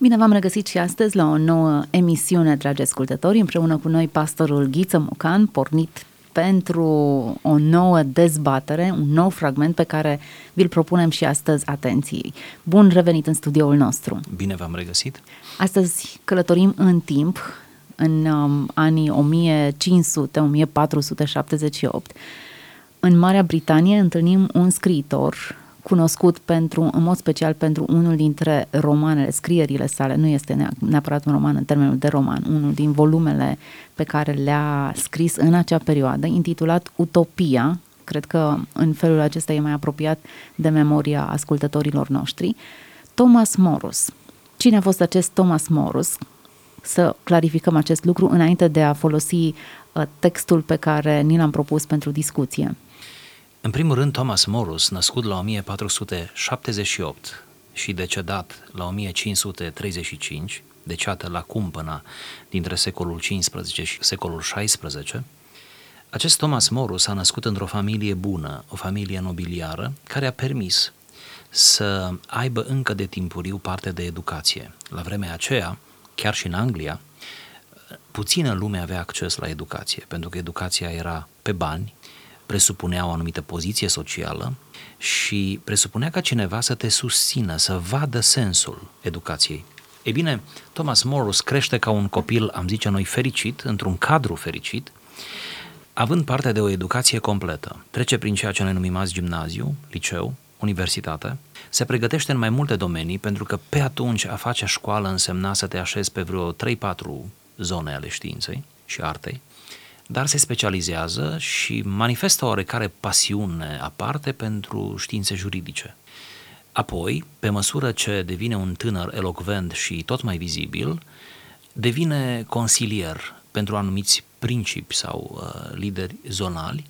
Bine v-am regăsit și astăzi la o nouă emisiune, dragi ascultători, împreună cu noi pastorul Ghiță Mocan, pornit pentru o nouă dezbatere, un nou fragment pe care vi-l propunem și astăzi atenției. Bun revenit în studioul nostru! Bine v-am regăsit! Astăzi călătorim în timp, în um, anii 1500-1478. În Marea Britanie întâlnim un scriitor cunoscut pentru, în mod special pentru unul dintre romanele, scrierile sale, nu este neapărat un roman în termenul de roman, unul din volumele pe care le-a scris în acea perioadă, intitulat Utopia, cred că în felul acesta e mai apropiat de memoria ascultătorilor noștri, Thomas Morus. Cine a fost acest Thomas Morus? Să clarificăm acest lucru înainte de a folosi uh, textul pe care ni l-am propus pentru discuție. În primul rând, Thomas Morus, născut la 1478 și decedat la 1535, deceată la cumpăna dintre secolul XV și secolul XVI, acest Thomas Morus a născut într-o familie bună, o familie nobiliară, care a permis să aibă încă de timpuriu parte de educație. La vremea aceea, chiar și în Anglia, puțină lume avea acces la educație, pentru că educația era pe bani, presupunea o anumită poziție socială și presupunea ca cineva să te susțină, să vadă sensul educației. Ei bine, Thomas Morus crește ca un copil, am zice noi, fericit, într-un cadru fericit, având parte de o educație completă. Trece prin ceea ce noi numim azi gimnaziu, liceu, universitate, se pregătește în mai multe domenii, pentru că pe atunci a face școală însemna să te așezi pe vreo 3-4 zone ale științei și artei, dar se specializează și manifestă oarecare pasiune aparte pentru științe juridice. Apoi, pe măsură ce devine un tânăr elocvent și tot mai vizibil, devine consilier pentru anumiți principi sau uh, lideri zonali,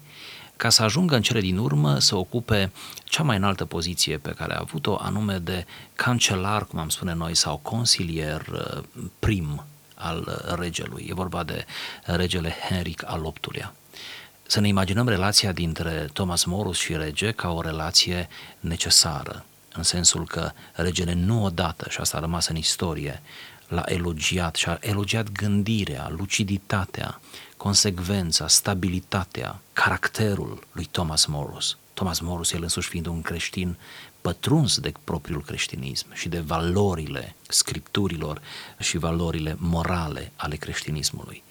ca să ajungă în cele din urmă să ocupe cea mai înaltă poziție pe care a avut-o, anume de cancelar, cum am spune noi, sau consilier uh, prim al regelui. E vorba de regele Henric al VIII-lea. Să ne imaginăm relația dintre Thomas Morus și rege ca o relație necesară, în sensul că regele nu odată, și asta a rămas în istorie, l-a elogiat și a elogiat gândirea, luciditatea, consecvența, stabilitatea, caracterul lui Thomas Morus. Thomas Morus, el însuși fiind un creștin pătruns de propriul creștinism și de valorile scripturilor și valorile morale ale creștinismului.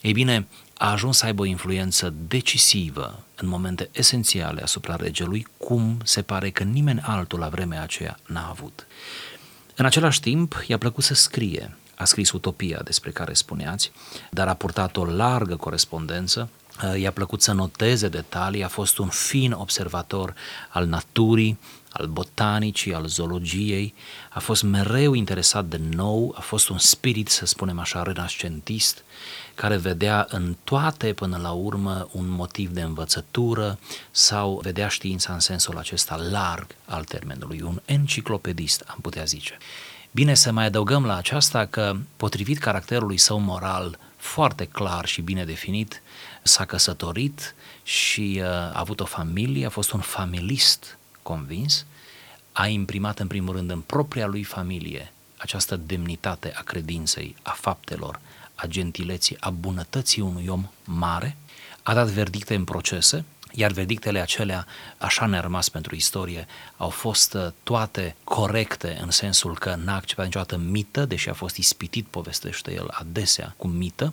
Ei bine, a ajuns să aibă o influență decisivă în momente esențiale asupra regelui, cum se pare că nimeni altul la vremea aceea n-a avut. În același timp, i-a plăcut să scrie. A scris Utopia despre care spuneați, dar a purtat o largă corespondență i-a plăcut să noteze detalii, a fost un fin observator al naturii, al botanicii, al zoologiei, a fost mereu interesat de nou, a fost un spirit, să spunem așa, renascentist, care vedea în toate până la urmă un motiv de învățătură sau vedea știința în sensul acesta larg al termenului, un enciclopedist, am putea zice. Bine să mai adăugăm la aceasta că, potrivit caracterului său moral foarte clar și bine definit, s-a căsătorit și uh, a avut o familie, a fost un familist convins, a imprimat în primul rând în propria lui familie această demnitate a credinței, a faptelor, a gentileții, a bunătății unui om mare, a dat verdicte în procese, iar verdictele acelea, așa ne-a rămas pentru istorie, au fost uh, toate corecte în sensul că n-a acceptat niciodată mită, deși a fost ispitit, povestește el adesea, cu mită,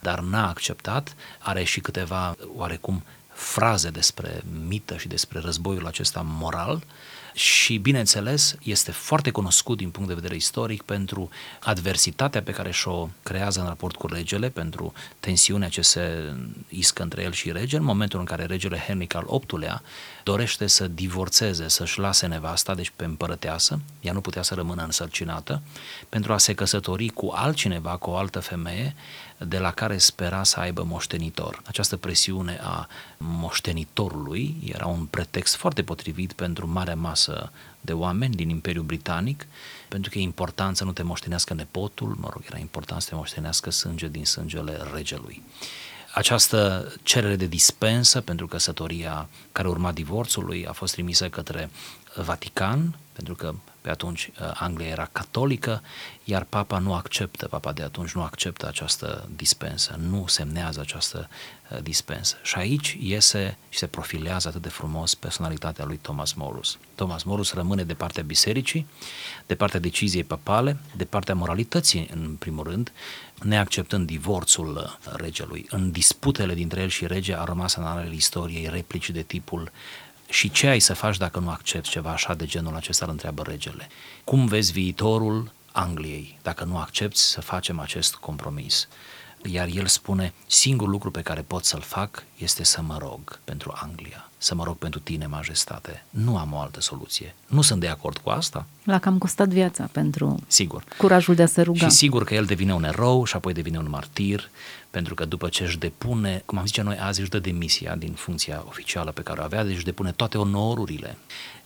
dar n-a acceptat, are și câteva oarecum fraze despre mită și despre războiul acesta moral, și, bineînțeles, este foarte cunoscut din punct de vedere istoric pentru adversitatea pe care și-o creează în raport cu regele, pentru tensiunea ce se iscă între el și rege, în momentul în care regele Henric al VIII-lea dorește să divorțeze, să-și lase nevasta, deci pe împărăteasă, ea nu putea să rămână însărcinată, pentru a se căsători cu altcineva, cu o altă femeie, de la care spera să aibă moștenitor. Această presiune a moștenitorului era un pretext foarte potrivit pentru marea masă de oameni din Imperiul Britanic, pentru că e important să nu te moștenească nepotul, mă rog, era important să te moștenească sânge din sângele regelui. Această cerere de dispensă pentru căsătoria care urma divorțului a fost trimisă către Vatican, pentru că pe atunci uh, Anglia era catolică, iar papa nu acceptă, papa de atunci nu acceptă această dispensă, nu semnează această uh, dispensă. Și aici iese și se profilează atât de frumos personalitatea lui Thomas Morus. Thomas Morus rămâne de partea bisericii, de partea deciziei papale, de partea moralității în primul rând, neacceptând divorțul uh, regelui. În disputele dintre el și rege a rămas în anele istoriei replici de tipul și ce ai să faci dacă nu accepti ceva așa de genul acesta, îl întreabă regele. Cum vezi viitorul Angliei dacă nu accepti să facem acest compromis? Iar el spune, singurul lucru pe care pot să-l fac este să mă rog pentru Anglia, să mă rog pentru tine, majestate. Nu am o altă soluție. Nu sunt de acord cu asta. La cam costat viața pentru sigur. curajul de a se ruga. Și sigur că el devine un erou și apoi devine un martir, pentru că după ce își depune, cum am zice noi azi, își dă demisia din funcția oficială pe care o avea, deci își depune toate onorurile,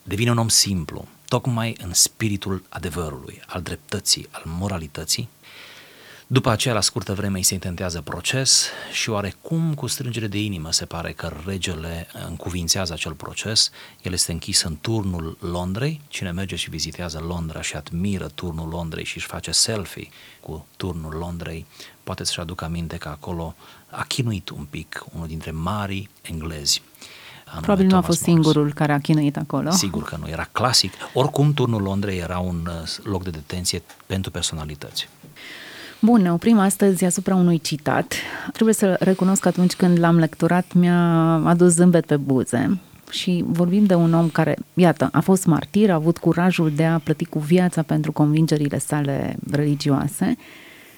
devine un om simplu, tocmai în spiritul adevărului, al dreptății, al moralității, după aceea, la scurtă vreme, îi se intentează proces și oarecum cu strângere de inimă se pare că regele încuvințează acel proces. El este închis în turnul Londrei. Cine merge și vizitează Londra și admiră turnul Londrei și își face selfie cu turnul Londrei, poate să-și aducă aminte că acolo a chinuit un pic unul dintre marii englezi Probabil nu a fost Morris. singurul care a chinuit acolo. Sigur că nu, era clasic. Oricum, turnul Londrei era un uh, loc de detenție pentru personalități. Bun, ne oprim astăzi asupra unui citat. Trebuie să recunosc că atunci când l-am lecturat mi-a adus zâmbet pe buze și vorbim de un om care, iată, a fost martir, a avut curajul de a plăti cu viața pentru convingerile sale religioase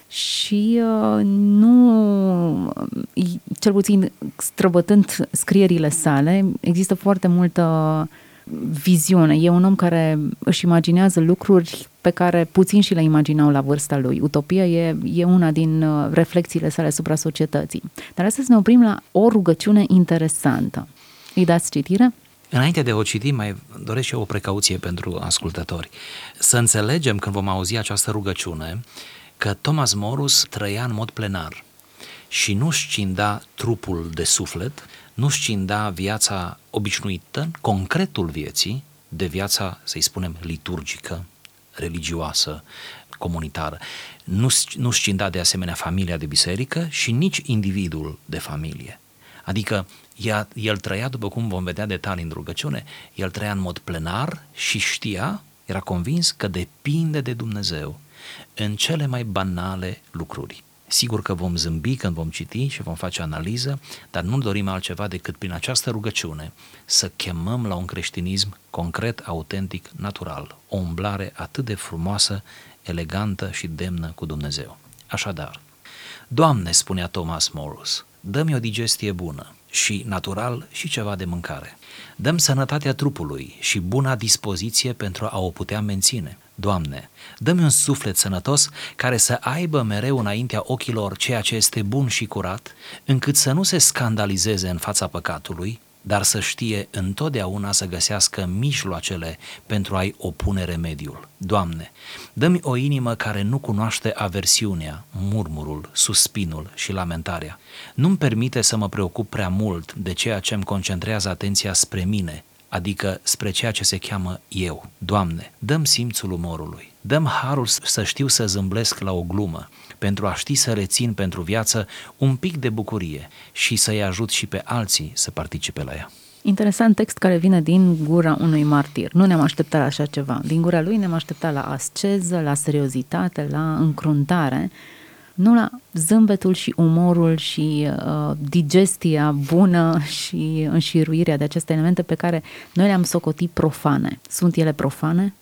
și uh, nu, cel puțin străbătând scrierile sale, există foarte multă viziune. E un om care își imaginează lucruri pe care puțin și le imaginau la vârsta lui. Utopia e, e una din uh, reflexiile sale asupra societății. Dar astăzi ne oprim la o rugăciune interesantă. Îi dați citire? Înainte de o citi, mai doresc și eu o precauție pentru ascultători. Să înțelegem când vom auzi această rugăciune că Thomas Morus trăia în mod plenar și nu scinda trupul de suflet, nu scinda viața obișnuită, concretul vieții, de viața, să-i spunem, liturgică, religioasă, comunitară. Nu, nu scinda de asemenea familia de biserică și nici individul de familie. Adică ea, el trăia, după cum vom vedea detalii în rugăciune, el trăia în mod plenar și știa, era convins că depinde de Dumnezeu în cele mai banale lucruri. Sigur că vom zâmbi când vom citi și vom face analiză, dar nu dorim altceva decât prin această rugăciune să chemăm la un creștinism concret, autentic, natural, o umblare atât de frumoasă, elegantă și demnă cu Dumnezeu. Așadar, Doamne, spunea Thomas Morris, dă-mi o digestie bună și natural și ceva de mâncare. Dăm sănătatea trupului și buna dispoziție pentru a o putea menține. Doamne, dă-mi un suflet sănătos care să aibă mereu înaintea ochilor ceea ce este bun și curat, încât să nu se scandalizeze în fața păcatului, dar să știe întotdeauna să găsească mijloacele pentru a-i opune remediul. Doamne, dă-mi o inimă care nu cunoaște aversiunea, murmurul, suspinul și lamentarea. Nu-mi permite să mă preocup prea mult de ceea ce îmi concentrează atenția spre mine, adică spre ceea ce se cheamă eu. Doamne, dăm simțul umorului, dăm harul să știu să zâmblesc la o glumă, pentru a ști să rețin pentru viață un pic de bucurie și să-i ajut și pe alții să participe la ea. Interesant text care vine din gura unui martir. Nu ne-am așteptat la așa ceva. Din gura lui ne-am așteptat la asceză, la seriozitate, la încruntare, nu la zâmbetul și umorul și uh, digestia bună și înșiruirea de aceste elemente pe care noi le-am socotit profane. Sunt ele profane?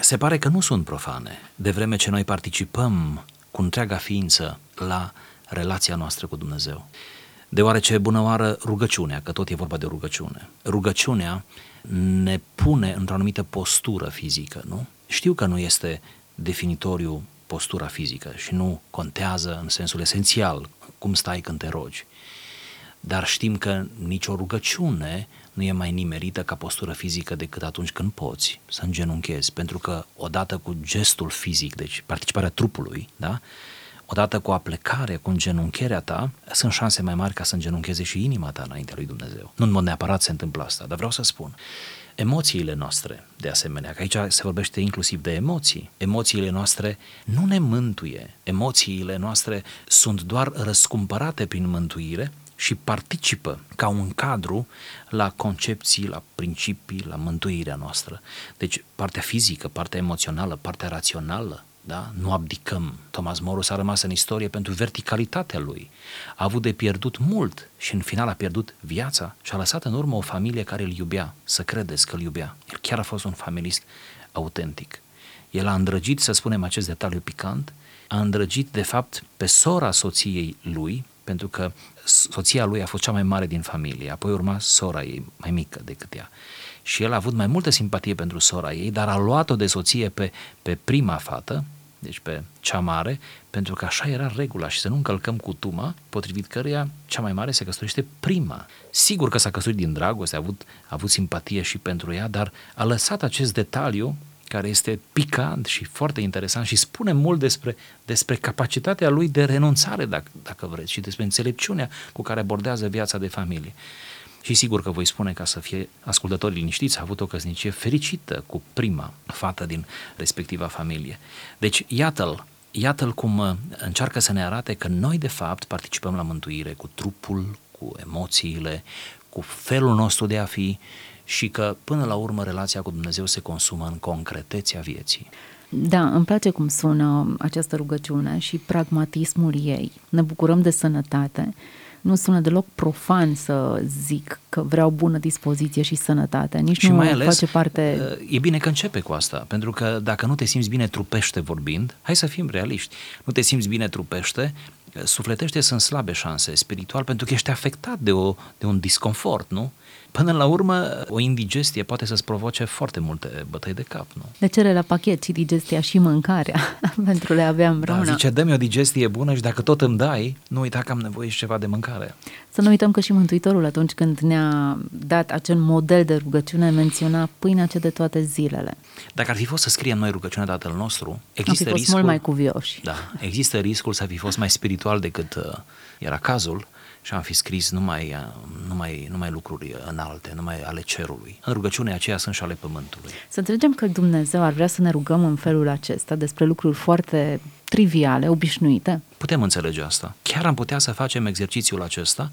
Se pare că nu sunt profane, de vreme ce noi participăm cu întreaga ființă la relația noastră cu Dumnezeu. Deoarece bunăoară rugăciunea, că tot e vorba de rugăciune, rugăciunea ne pune într-o anumită postură fizică, nu? Știu că nu este definitoriu postura fizică și nu contează în sensul esențial cum stai când te rogi. Dar știm că nicio rugăciune nu e mai nimerită ca postură fizică decât atunci când poți să îngenunchezi, pentru că odată cu gestul fizic, deci participarea trupului, da? odată cu aplecarea, cu îngenuncherea ta, sunt șanse mai mari ca să îngenuncheze și inima ta înaintea lui Dumnezeu. Nu în mod neapărat se întâmplă asta, dar vreau să spun, emoțiile noastre, de asemenea, că aici se vorbește inclusiv de emoții. Emoțiile noastre nu ne mântuie, emoțiile noastre sunt doar răscumpărate prin mântuire și participă ca un cadru la concepții, la principii, la mântuirea noastră. Deci partea fizică, partea emoțională, partea rațională, da? nu abdicăm. Thomas Morus a rămas în istorie pentru verticalitatea lui. A avut de pierdut mult și în final a pierdut viața și a lăsat în urmă o familie care îl iubea, să credeți că îl iubea. El chiar a fost un familist autentic. El a îndrăgit, să spunem acest detaliu picant, a îndrăgit de fapt pe sora soției lui, pentru că soția lui a fost cea mai mare din familie, apoi urma sora ei, mai mică decât ea. Și el a avut mai multă simpatie pentru sora ei, dar a luat-o de soție pe, pe prima fată, deci pe cea mare, pentru că așa era regula și să nu încălcăm cutuma, potrivit căreia cea mai mare se căsătorește prima. Sigur că s-a căsătorit din dragoste, a avut, a avut simpatie și pentru ea, dar a lăsat acest detaliu care este picant și foarte interesant și spune mult despre, despre capacitatea lui de renunțare, dacă, dacă vreți, și despre înțelepciunea cu care abordează viața de familie. Și sigur că voi spune ca să fie ascultătorii liniștiți, a avut o căsnicie fericită cu prima fată din respectiva familie. Deci, iată-l, iată-l cum uh, încearcă să ne arate că noi, de fapt, participăm la mântuire cu trupul, cu emoțiile, cu felul nostru de a fi și că, până la urmă, relația cu Dumnezeu se consumă în concretețea vieții. Da, îmi place cum sună această rugăciune și pragmatismul ei. Ne bucurăm de sănătate, nu sună deloc profan să zic că vreau bună dispoziție și sănătate. Nici și nu mai ales, face parte... E bine că începe cu asta, pentru că dacă nu te simți bine trupește vorbind, hai să fim realiști, nu te simți bine trupește, sufletește sunt slabe șanse spiritual pentru că ești afectat de, o, de un disconfort, nu? Până la urmă, o indigestie poate să-ți provoce foarte multe bătăi de cap, nu? De cere la pachet și digestia și mâncarea pentru le avea împreună. Da, zice, dă-mi o digestie bună și dacă tot îmi dai, nu uita că am nevoie și ceva de mâncare. Să nu uităm că și Mântuitorul atunci când ne-a dat acel model de rugăciune menționa pâinea ce de toate zilele. Dacă ar fi fost să scriem noi rugăciunea Tatăl nostru, există am fi fost riscul, mult mai cuvioși. Da, există riscul să fi fost mai spiritual decât uh, era cazul și am fi scris numai, numai, numai lucruri înalte, numai ale cerului. În rugăciunea aceea sunt și ale pământului. Să înțelegem că Dumnezeu ar vrea să ne rugăm în felul acesta despre lucruri foarte triviale, obișnuite? Putem înțelege asta. Chiar am putea să facem exercițiul acesta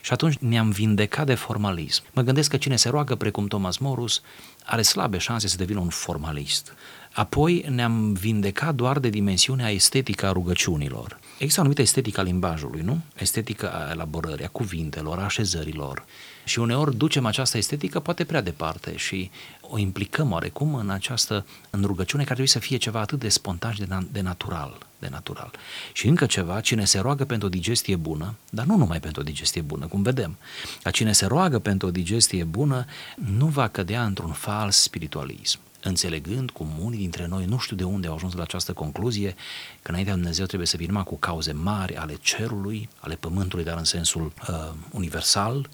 și atunci ne-am vindecat de formalism. Mă gândesc că cine se roagă precum Thomas Morus are slabe șanse să devină un formalist. Apoi ne-am vindecat doar de dimensiunea estetică a rugăciunilor. Există o anumită estetică a limbajului, nu? Estetica a elaborării, a cuvintelor, a așezărilor. Și uneori ducem această estetică poate prea departe și o implicăm oarecum în această în rugăciune care trebuie să fie ceva atât de spontan și de, na- de natural, de natural. Și încă ceva, cine se roagă pentru o digestie bună, dar nu numai pentru o digestie bună, cum vedem, dar cine se roagă pentru o digestie bună nu va cădea într-un fals spiritualism înțelegând cum unii dintre noi, nu știu de unde au ajuns la această concluzie, că înaintea lui Dumnezeu trebuie să vină cu cauze mari ale cerului, ale pământului, dar în sensul uh, universal,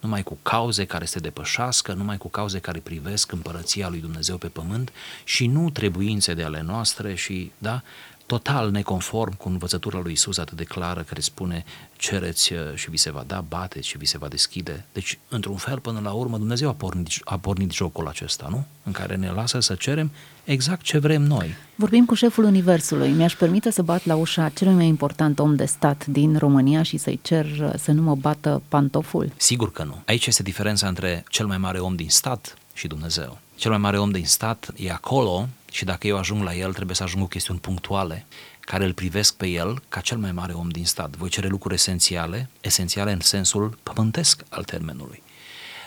numai cu cauze care se depășească, numai cu cauze care privesc împărăția lui Dumnezeu pe pământ și nu trebuințe de ale noastre și, da, total neconform cu învățătura lui Isus atât de clară care spune cereți uh, și vi se va da, bateți și vi se va deschide. Deci, într-un fel, până la urmă, Dumnezeu a pornit, a pornit jocul acesta, nu? În care ne lasă să cerem exact ce vrem noi. Vorbim cu șeful Universului. Mi-aș permite să bat la ușa celui mai important om de stat din România și să-i cer uh, să nu mă bată pantoful? Sigur că nu. Aici este diferența între cel mai mare om din stat și Dumnezeu. Cel mai mare om din stat e acolo și dacă eu ajung la el, trebuie să ajung cu chestiuni punctuale care îl privesc pe el ca cel mai mare om din stat. Voi cere lucruri esențiale, esențiale în sensul pământesc al termenului.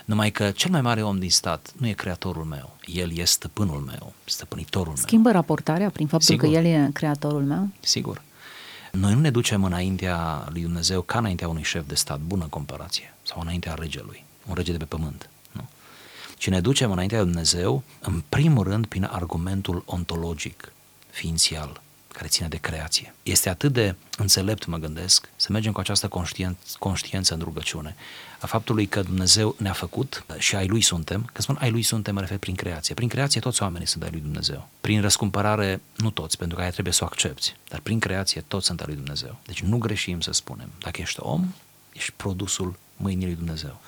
Numai că cel mai mare om din stat nu e creatorul meu, el e stăpânul meu, stăpânitorul meu. Schimbă raportarea prin faptul Sigur. că el e creatorul meu? Sigur. Noi nu ne ducem înaintea lui Dumnezeu ca înaintea unui șef de stat, bună comparație, sau înaintea regelui, un rege de pe pământ ci ne ducem înaintea lui Dumnezeu, în primul rând, prin argumentul ontologic, ființial, care ține de creație. Este atât de înțelept, mă gândesc, să mergem cu această conștien- conștiență în rugăciune, a faptului că Dumnezeu ne-a făcut și ai Lui suntem, că spun ai Lui suntem, mă refer prin creație. Prin creație toți oamenii sunt ai Lui Dumnezeu. Prin răscumpărare, nu toți, pentru că aia trebuie să o accepti, dar prin creație toți sunt ai Lui Dumnezeu. Deci nu greșim să spunem, dacă ești om, ești produsul mâinii Lui Dumnezeu.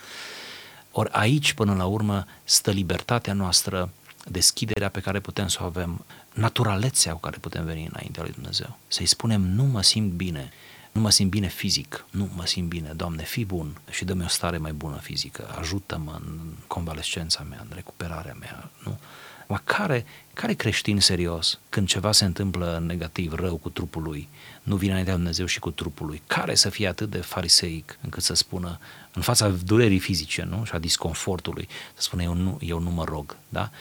Ori aici, până la urmă, stă libertatea noastră, deschiderea pe care putem să o avem, naturalețea cu care putem veni înaintea lui Dumnezeu. Să-i spunem, nu mă simt bine, nu mă simt bine fizic, nu mă simt bine, Doamne, fii bun și dă-mi o stare mai bună fizică, ajută-mă în convalescența mea, în recuperarea mea, nu? Ma care, care creștin serios, când ceva se întâmplă negativ, rău cu trupul lui, nu vine înaintea Dumnezeu și cu trupul lui? Care să fie atât de fariseic încât să spună, în fața durerii fizice, nu? Și a disconfortului, să spună, eu nu, eu nu mă rog, da?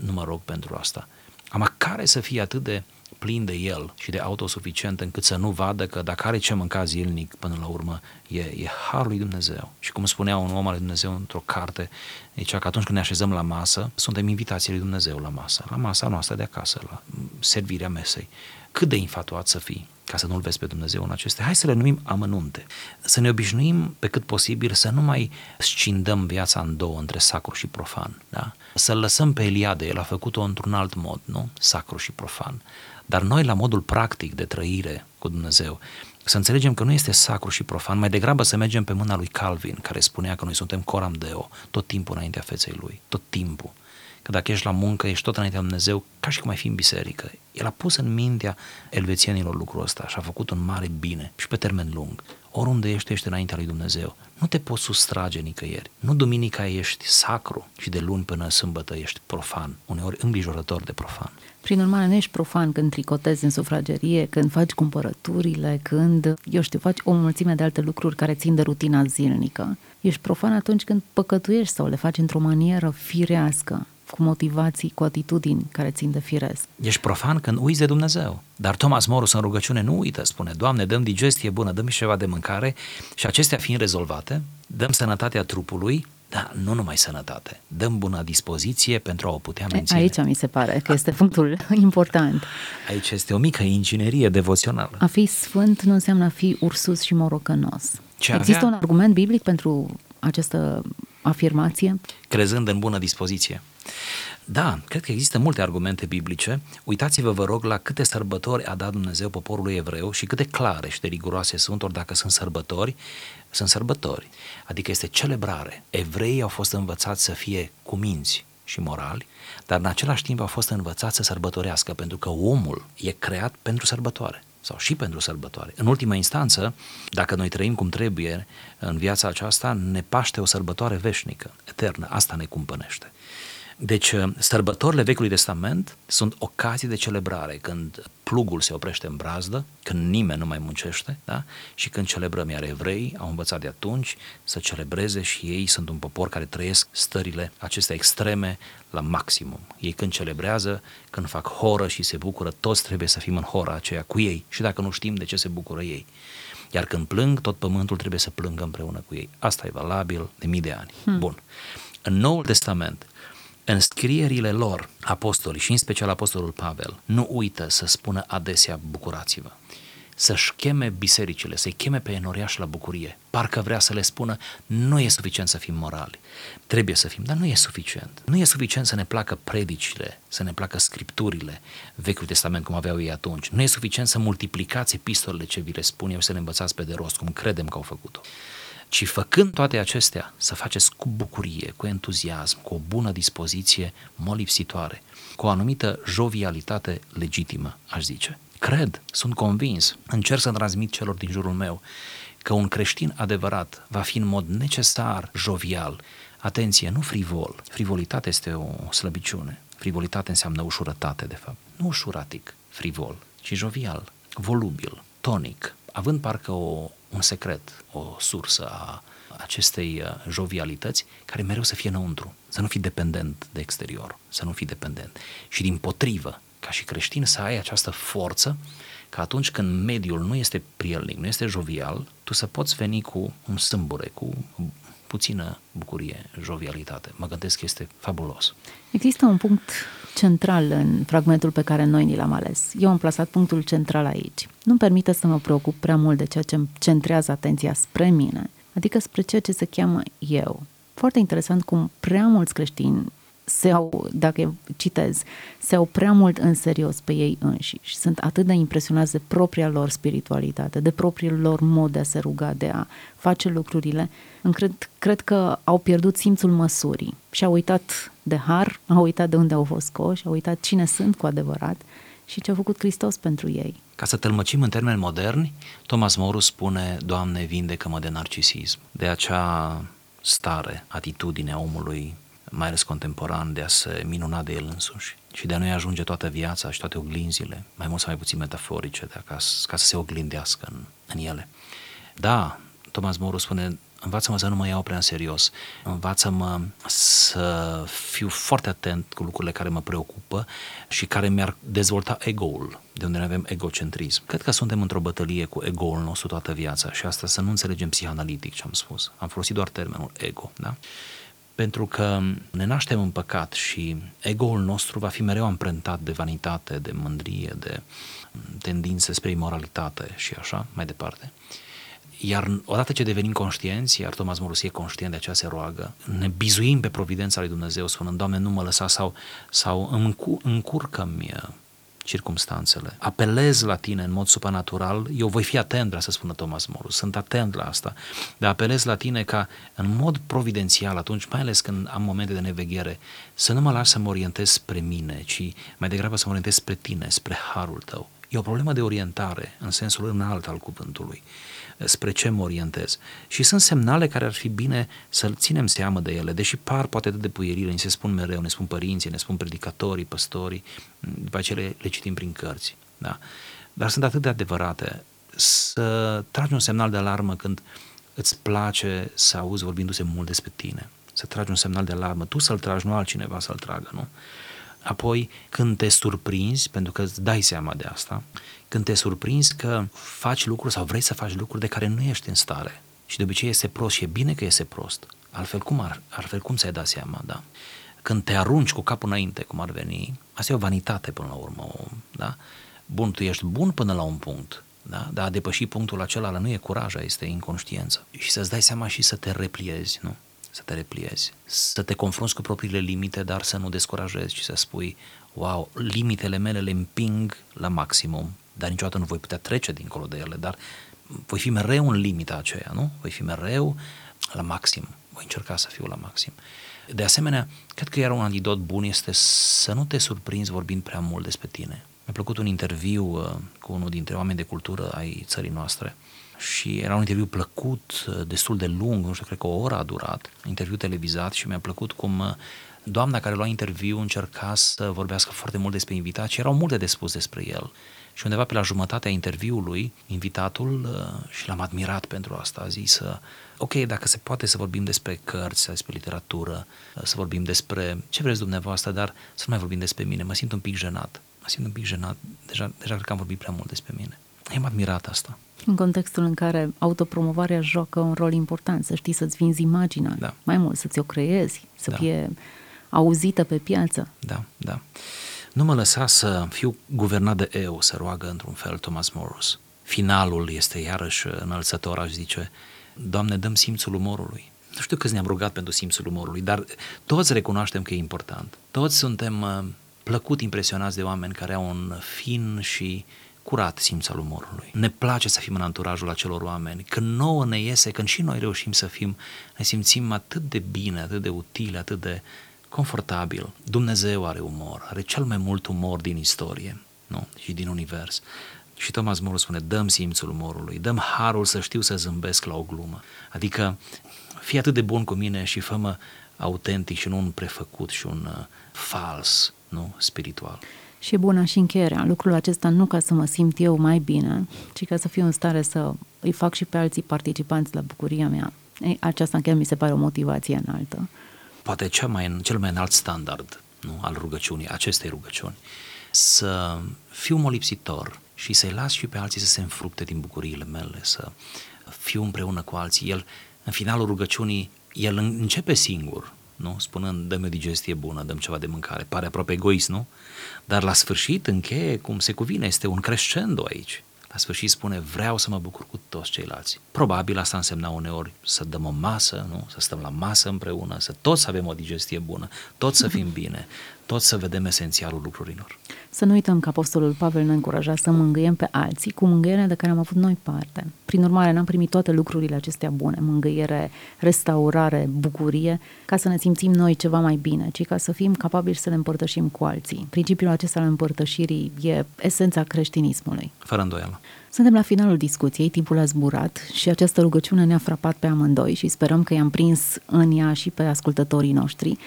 Nu mă rog pentru asta. Ama care să fie atât de plin de el și de autosuficient încât să nu vadă că dacă are ce mânca zilnic, până la urmă, e, e harul lui Dumnezeu. Și cum spunea un om al lui Dumnezeu într-o carte, zicea că atunci când ne așezăm la masă, suntem invitații lui Dumnezeu la masă, la masa noastră de acasă, la servirea mesei. Cât de infatuat să fii ca să nu-L vezi pe Dumnezeu în acestea. Hai să le numim amănunte. Să ne obișnuim pe cât posibil să nu mai scindăm viața în două, între sacru și profan. Da? Să-l lăsăm pe Eliade, el a făcut-o într-un alt mod, nu? Sacru și profan. Dar noi, la modul practic de trăire cu Dumnezeu, să înțelegem că nu este sacru și profan, mai degrabă să mergem pe mâna lui Calvin, care spunea că noi suntem coram deo, tot timpul înaintea feței lui, tot timpul. Că dacă ești la muncă, ești tot înaintea lui Dumnezeu, ca și cum ai fi în biserică. El a pus în mintea elvețienilor lucrul ăsta și a făcut un mare bine și pe termen lung. Oriunde ești, ești înaintea lui Dumnezeu. Nu te poți sustrage nicăieri. Nu duminica ești sacru și de luni până sâmbătă ești profan, uneori îngrijorător de profan. Prin urmare, nu ești profan când tricotezi în sufragerie, când faci cumpărăturile, când, eu știu, faci o mulțime de alte lucruri care țin de rutina zilnică. Ești profan atunci când păcătuiești sau le faci într-o manieră firească, cu motivații, cu atitudini care țin de firesc. Ești profan când uiți de Dumnezeu. Dar Thomas Morus în rugăciune nu uită, spune, Doamne, dăm digestie bună, dăm ceva de mâncare și acestea fiind rezolvate, dăm sănătatea trupului, dar nu numai sănătate, dăm bună dispoziție pentru a o putea menține. Aici mi se pare că este punctul important. Aici este o mică inginerie devoțională. A fi sfânt nu înseamnă a fi ursus și morocănos. Ce Există avea... un argument biblic pentru această afirmație? Crezând în bună dispoziție. Da, cred că există multe argumente biblice. Uitați-vă, vă rog, la câte sărbători a dat Dumnezeu poporului evreu și câte clare și de riguroase sunt, ori dacă sunt sărbători, sunt sărbători. Adică este celebrare. Evreii au fost învățați să fie cuminți și morali, dar în același timp au fost învățați să sărbătorească, pentru că omul e creat pentru sărbătoare sau și pentru sărbătoare. În ultima instanță, dacă noi trăim cum trebuie în viața aceasta, ne paște o sărbătoare veșnică, eternă. Asta ne cumpănește. Deci, uh, sărbătorile Vechiului Testament sunt ocazii de celebrare, când plugul se oprește în brazdă, când nimeni nu mai muncește, da? și când celebrăm, iar evrei au învățat de atunci să celebreze și ei sunt un popor care trăiesc stările acestea extreme la maximum. Ei când celebrează, când fac horă și se bucură, toți trebuie să fim în hora aceea cu ei și dacă nu știm de ce se bucură ei. Iar când plâng, tot pământul trebuie să plângă împreună cu ei. Asta e valabil de mii de ani. Hmm. Bun. În Noul Testament, în scrierile lor, apostolii și în special apostolul Pavel, nu uită să spună adesea bucurați-vă să-și cheme bisericile, să-i cheme pe enoriași la bucurie. Parcă vrea să le spună, nu e suficient să fim morali, trebuie să fim, dar nu e suficient. Nu e suficient să ne placă predicile, să ne placă scripturile, Vechiul Testament cum aveau ei atunci. Nu e suficient să multiplicați epistolele ce vi le spun eu, să le învățați pe de rost, cum credem că au făcut-o ci făcând toate acestea, să faceți cu bucurie, cu entuziasm, cu o bună dispoziție molipsitoare, cu o anumită jovialitate legitimă, aș zice. Cred, sunt convins, încerc să transmit celor din jurul meu că un creștin adevărat va fi în mod necesar jovial. Atenție, nu frivol. Frivolitate este o slăbiciune. Frivolitate înseamnă ușurătate, de fapt. Nu ușuratic, frivol, ci jovial, volubil, tonic, având parcă o, un secret, o sursă a acestei uh, jovialități care mereu să fie înăuntru, să nu fii dependent de exterior, să nu fii dependent. Și din potrivă, ca și creștin, să ai această forță că atunci când mediul nu este prielnic, nu este jovial, tu să poți veni cu un sâmbure, cu puțină bucurie, jovialitate. Mă gândesc că este fabulos. Există un punct central în fragmentul pe care noi ni l-am ales. Eu am plasat punctul central aici. Nu-mi permite să mă preocup prea mult de ceea ce îmi centrează atenția spre mine, adică spre ceea ce se cheamă eu. Foarte interesant cum prea mulți creștini se au, dacă citez, se au prea mult în serios pe ei înșiși. Sunt atât de impresionați de propria lor spiritualitate, de propriul lor mod de a se ruga, de a face lucrurile, încred, cred că au pierdut simțul măsurii și au uitat de har, au uitat de unde au fost scoși, au uitat cine sunt cu adevărat și ce a făcut Hristos pentru ei. Ca să tălmăcim în termeni moderni, Thomas Morus spune, Doamne, vindecă-mă de narcisism, de acea stare, atitudine a omului, mai ales contemporan, de a se minuna de el însuși și de a nu-i ajunge toată viața și toate oglinzile, mai mult sau mai puțin metaforice, de ca, ca să se oglindească în, în ele. Da, Thomas Morus spune, învață-mă să nu mă iau prea în serios, învață-mă să fiu foarte atent cu lucrurile care mă preocupă și care mi-ar dezvolta ego-ul, de unde ne avem egocentrism. Cred că suntem într-o bătălie cu ego-ul nostru toată viața și asta să nu înțelegem psihanalitic ce am spus. Am folosit doar termenul ego, da? Pentru că ne naștem în păcat și ego-ul nostru va fi mereu amprentat de vanitate, de mândrie, de tendințe spre imoralitate și așa mai departe. Iar odată ce devenim conștienți, iar Thomas Morus e conștient de aceea se roagă, ne bizuim pe providența lui Dumnezeu spunând, Doamne, nu mă lăsa sau, sau încurcă-mi uh, circumstanțele. Apelez la tine în mod supranatural, eu voi fi atent, vrea să spună Thomas Morus, sunt atent la asta, dar apelez la tine ca în mod providențial atunci, mai ales când am momente de neveghere, să nu mă lași să mă orientez spre mine, ci mai degrabă să mă orientez spre tine, spre harul tău. E o problemă de orientare în sensul înalt al cuvântului spre ce mă orientez. Și sunt semnale care ar fi bine să ținem seamă de ele, deși par poate de puierile, ni se spun mereu, ne spun părinții, ne spun predicatorii, păstorii, după aceea le, le citim prin cărți. Da? Dar sunt atât de adevărate să tragi un semnal de alarmă când îți place să auzi vorbindu-se mult despre tine, să tragi un semnal de alarmă, tu să-l tragi, nu altcineva să-l tragă, nu? Apoi, când te surprinzi, pentru că îți dai seama de asta, când te surprinzi că faci lucruri sau vrei să faci lucruri de care nu ești în stare și de obicei este prost și e bine că este prost, altfel cum, ar, altfel cum ți-ai dat seama, da? Când te arunci cu capul înainte, cum ar veni, asta e o vanitate până la urmă, da? Bun, tu ești bun până la un punct, da? dar a depăși punctul acela nu e curaj, este inconștiență. Și să-ți dai seama și să te repliezi, nu? Să te repliezi, să te confrunți cu propriile limite, dar să nu descurajezi și să spui, wow, limitele mele le împing la maximum, dar niciodată nu voi putea trece dincolo de ele, dar voi fi mereu în limita aceea, nu? Voi fi mereu la maxim, voi încerca să fiu la maxim. De asemenea, cred că iar un antidot bun este să nu te surprinzi vorbind prea mult despre tine. Mi-a plăcut un interviu uh, cu unul dintre oameni de cultură ai țării noastre și era un interviu plăcut, uh, destul de lung, nu știu, cred că o oră a durat, interviu televizat și mi-a plăcut cum uh, doamna care lua interviu încerca să vorbească foarte mult despre invitat și erau multe de spus despre el. Și undeva pe la jumătatea interviului, invitatul, uh, și l-am admirat pentru asta, a zis, uh, ok, dacă se poate să vorbim despre cărți, despre literatură, uh, să vorbim despre ce vreți dumneavoastră, dar să nu mai vorbim despre mine, mă simt un pic jenat. Mă simt un pic jenat, deja, deja cred că am vorbit prea mult despre mine. Am admirat asta. În contextul în care autopromovarea joacă un rol important, să știi să-ți vinzi imaginea, da. mai mult să-ți o creezi, să da. fie auzită pe piață. Da, da. Nu mă lăsa să fiu guvernat de eu, să roagă într-un fel Thomas Morris. Finalul este iarăși înălțător, aș zice, Doamne, dăm simțul umorului. Nu știu câți ne-am rugat pentru simțul umorului, dar toți recunoaștem că e important. Toți suntem uh, plăcut impresionați de oameni care au un fin și curat simț al umorului. Ne place să fim în anturajul acelor oameni. Când nouă ne iese, când și noi reușim să fim, ne simțim atât de bine, atât de utile, atât de confortabil. Dumnezeu are umor, are cel mai mult umor din istorie nu? și din univers. Și Thomas More spune, dăm simțul umorului, dăm harul să știu să zâmbesc la o glumă. Adică, fii atât de bun cu mine și fă autentic și nu un prefăcut și un uh, fals, nu, spiritual. Și e bună și încheierea. Lucrul acesta nu ca să mă simt eu mai bine, ci ca să fiu în stare să îi fac și pe alții participanți la bucuria mea. Ei, aceasta chiar mi se pare o motivație înaltă poate cea mai, cel mai înalt standard nu, al rugăciunii, acestei rugăciuni, să fiu molipsitor și să-i las și pe alții să se înfructe din bucuriile mele, să fiu împreună cu alții. El, în finalul rugăciunii, el începe singur, nu? spunând, dă-mi o digestie bună, dăm ceva de mâncare. Pare aproape egoist, nu? Dar la sfârșit încheie cum se cuvine, este un crescendo aici. la sfârșit spune vreau să mă bucur cu toți ceilalți. Probabil asta însemna uneori să dăm o masă, nu? să stăm la masă împreună, să toți avem o digestie bună, toți să fim bine, toți să vedem esențialul lucrurilor. Să nu uităm că Apostolul Pavel ne încuraja să mângâiem pe alții cu mângâierea de care am avut noi parte. Prin urmare, n-am primit toate lucrurile acestea bune, mângâiere, restaurare, bucurie, ca să ne simțim noi ceva mai bine, ci ca să fim capabili să ne împărtășim cu alții. Principiul acesta al împărtășirii e esența creștinismului. Fără îndoială. Suntem la finalul discuției, timpul a zburat și această rugăciune ne-a frapat pe amândoi și sperăm că i-am prins în ea și pe ascultătorii noștri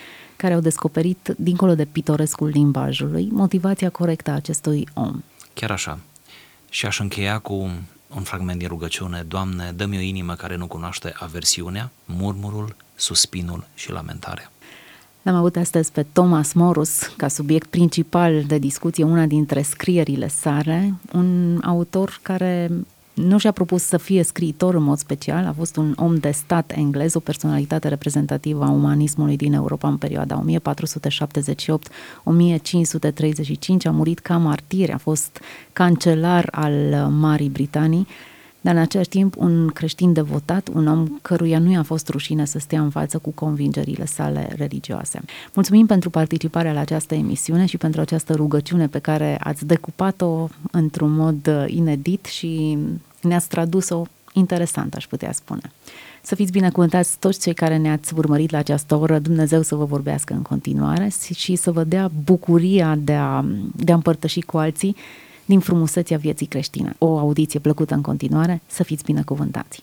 care au descoperit, dincolo de pitorescul limbajului, motivația corectă a acestui om. Chiar așa. Și aș încheia cu un fragment din rugăciune, Doamne, dă-mi o inimă care nu cunoaște aversiunea, murmurul, suspinul și lamentarea. L-am avut astăzi pe Thomas Morus ca subiect principal de discuție, una dintre scrierile sale, un autor care nu și-a propus să fie scriitor în mod special, a fost un om de stat englez, o personalitate reprezentativă a umanismului din Europa în perioada 1478-1535, a murit ca martir, a fost cancelar al Marii Britanii, dar în același timp un creștin devotat, un om căruia nu i-a fost rușine să stea în față cu convingerile sale religioase. Mulțumim pentru participarea la această emisiune și pentru această rugăciune pe care ați decupat-o într-un mod inedit și ne-ați tradus-o interesant, aș putea spune. Să fiți binecuvântați toți cei care ne-ați urmărit la această oră, Dumnezeu să vă vorbească în continuare și să vă dea bucuria de a, de a împărtăși cu alții din frumusețea vieții creștine. O audiție plăcută în continuare, să fiți binecuvântați!